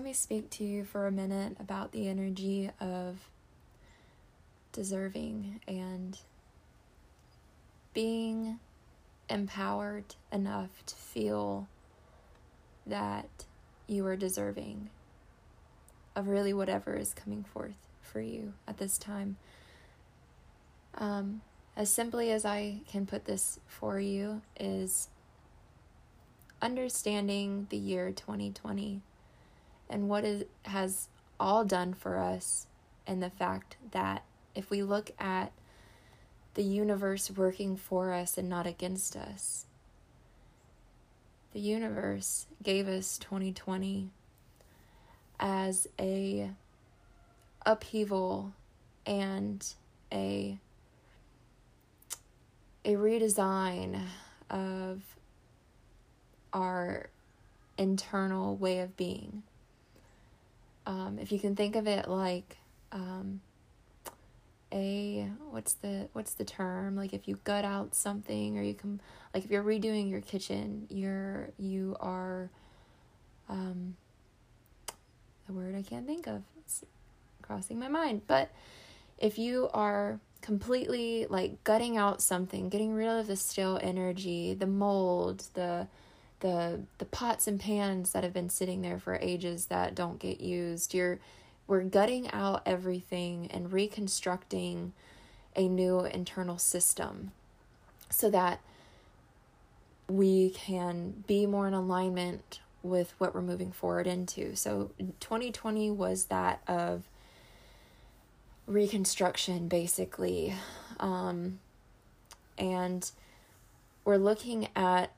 let me speak to you for a minute about the energy of deserving and being empowered enough to feel that you are deserving of really whatever is coming forth for you at this time. Um, as simply as I can put this for you, is understanding the year 2020 and what it has all done for us, and the fact that if we look at the universe working for us and not against us, the universe gave us 2020 as a upheaval and a a redesign of our internal way of being. Um, if you can think of it like um, a what's the what's the term? Like if you gut out something or you can like if you're redoing your kitchen you're you are um the word I can't think of. It's crossing my mind. But if you are completely like gutting out something getting rid of the stale energy the mold the the the pots and pans that have been sitting there for ages that don't get used you're we're gutting out everything and reconstructing a new internal system so that we can be more in alignment with what we're moving forward into. So 2020 was that of reconstruction basically. Um, and we're looking at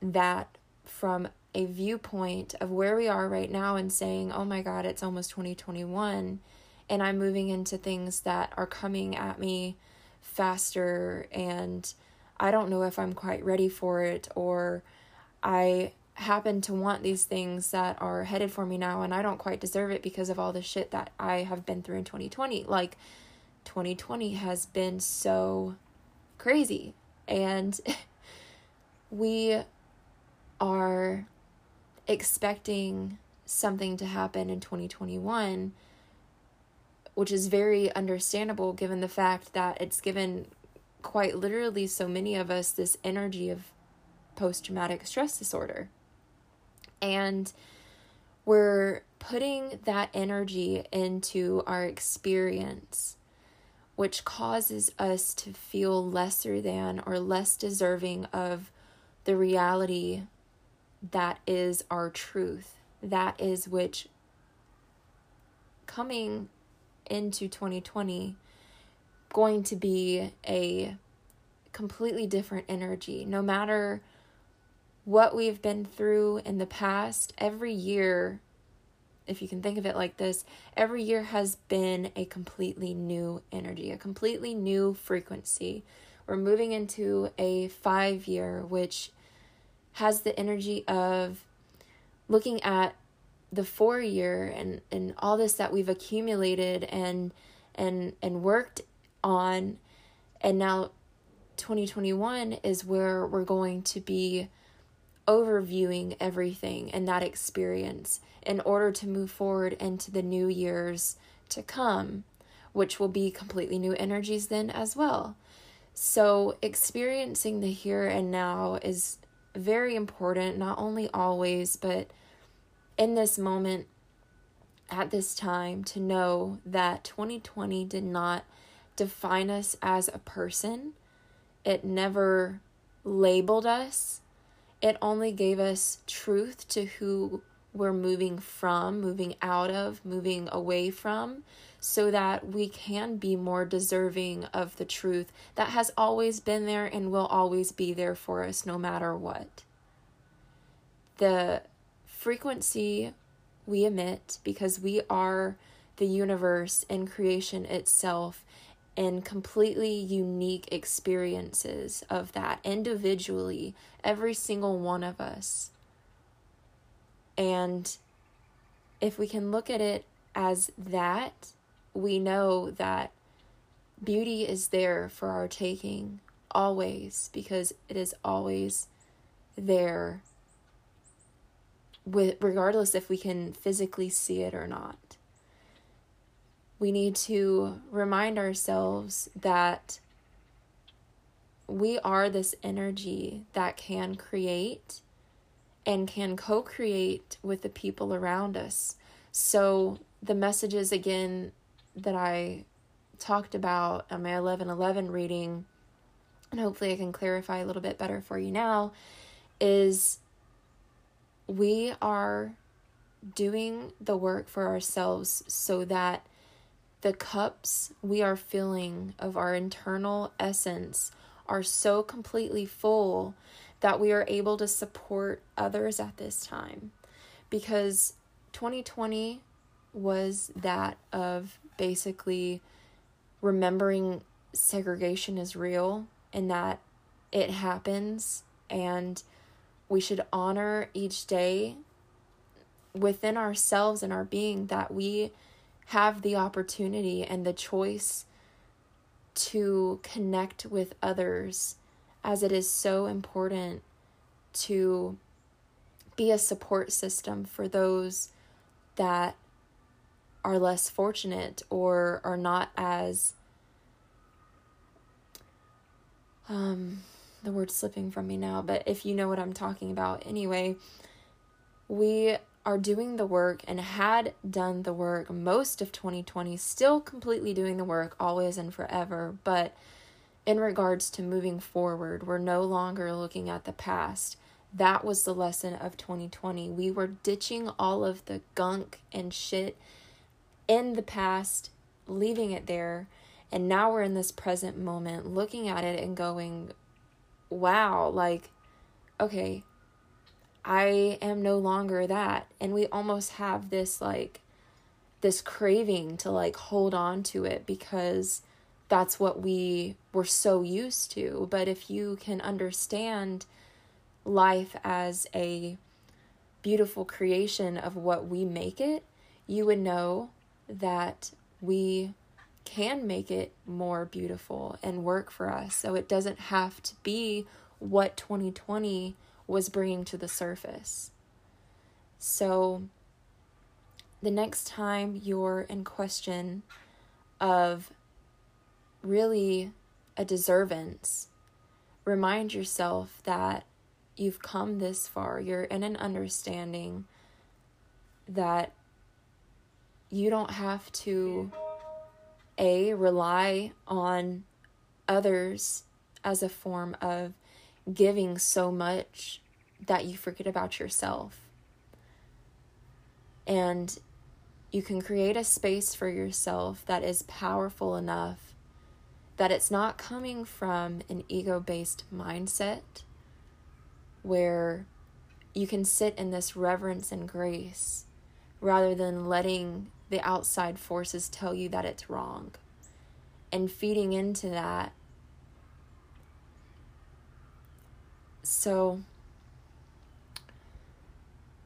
that from a viewpoint of where we are right now and saying, oh my God, it's almost 2021, and I'm moving into things that are coming at me faster, and I don't know if I'm quite ready for it, or I happen to want these things that are headed for me now, and I don't quite deserve it because of all the shit that I have been through in 2020. Like, 2020 has been so crazy, and we are expecting something to happen in 2021 which is very understandable given the fact that it's given quite literally so many of us this energy of post traumatic stress disorder. And we're putting that energy into our experience, which causes us to feel lesser than or less deserving of the reality that is our truth. That is which coming into 2020 going to be a completely different energy. No matter what we've been through in the past, every year, if you can think of it like this, every year has been a completely new energy, a completely new frequency. We're moving into a five year, which has the energy of looking at the four year and and all this that we've accumulated and and and worked on. And now 2021 is where we're going to be overviewing everything and that experience in order to move forward into the new years to come which will be completely new energies then as well. So experiencing the here and now is very important, not only always, but in this moment at this time to know that 2020 did not define us as a person. It never labeled us. It only gave us truth to who we're moving from, moving out of, moving away from, so that we can be more deserving of the truth that has always been there and will always be there for us no matter what. The frequency we emit, because we are the universe and creation itself, and completely unique experiences of that individually, every single one of us. And if we can look at it as that, we know that beauty is there for our taking always because it is always there with regardless if we can physically see it or not. We need to remind ourselves that we are this energy that can create and can co create with the people around us. So, the messages again that I talked about on my 1111 reading, and hopefully I can clarify a little bit better for you now, is we are doing the work for ourselves so that the cups we are filling of our internal essence are so completely full that we are able to support others at this time. Because 2020 was that of basically remembering segregation is real and that it happens and we should honor each day within ourselves and our being that we have the opportunity and the choice to connect with others as it is so important to be a support system for those that are less fortunate or are not as um the word slipping from me now, but if you know what I'm talking about. Anyway, we are doing the work and had done the work most of 2020, still completely doing the work always and forever, but in regards to moving forward, we're no longer looking at the past. That was the lesson of 2020. We were ditching all of the gunk and shit in the past, leaving it there, and now we're in this present moment looking at it and going, wow, like, okay, I am no longer that. And we almost have this, like, this craving to, like, hold on to it because that's what we were so used to. But if you can understand life as a beautiful creation of what we make it, you would know that we can make it more beautiful and work for us. So it doesn't have to be what 2020 was bringing to the surface. So the next time you're in question of really a deservance, remind yourself that you've come this far. You're in an understanding that you don't have to a rely on others as a form of giving so much that you forget about yourself. And you can create a space for yourself that is powerful enough that it's not coming from an ego based mindset where you can sit in this reverence and grace rather than letting the outside forces tell you that it's wrong. And feeding into that. So,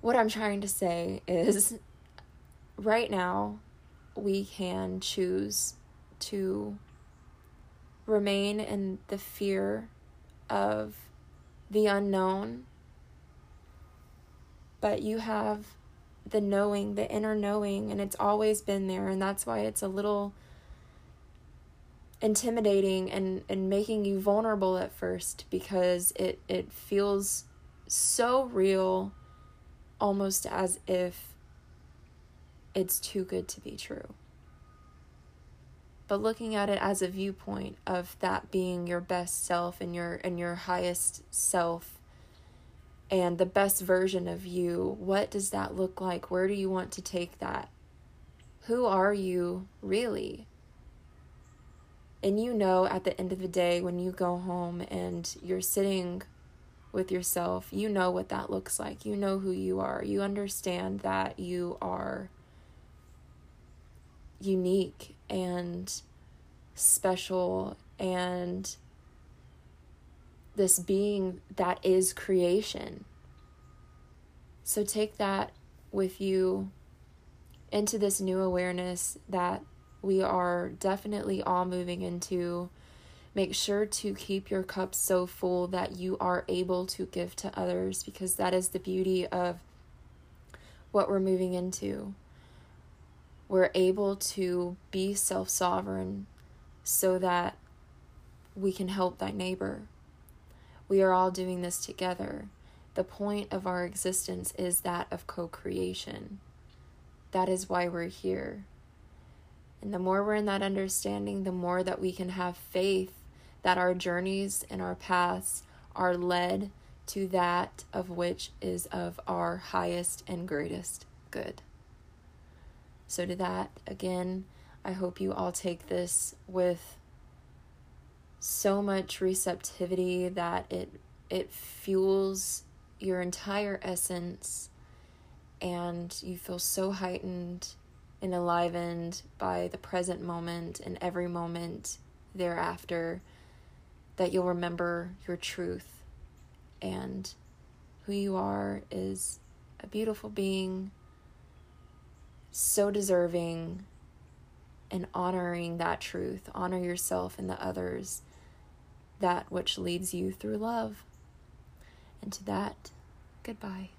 what I'm trying to say is right now, we can choose to remain in the fear of the unknown, but you have the knowing, the inner knowing, and it's always been there, and that's why it's a little intimidating and, and making you vulnerable at first because it, it feels so real, almost as if it's too good to be true. But looking at it as a viewpoint of that being your best self and your and your highest self and the best version of you, what does that look like? Where do you want to take that? Who are you really? And you know, at the end of the day, when you go home and you're sitting with yourself, you know what that looks like. You know who you are. You understand that you are unique and special and this being that is creation. So take that with you into this new awareness that we are definitely all moving into. Make sure to keep your cup so full that you are able to give to others because that is the beauty of what we're moving into. We're able to be self sovereign so that we can help thy neighbor. We are all doing this together. The point of our existence is that of co creation. That is why we're here. And the more we're in that understanding, the more that we can have faith that our journeys and our paths are led to that of which is of our highest and greatest good. So, to that, again, I hope you all take this with so much receptivity that it it fuels your entire essence and you feel so heightened and enlivened by the present moment and every moment thereafter that you'll remember your truth. And who you are is a beautiful being, so deserving, and honoring that truth. Honor yourself and the others, that which leads you through love. And to that, goodbye.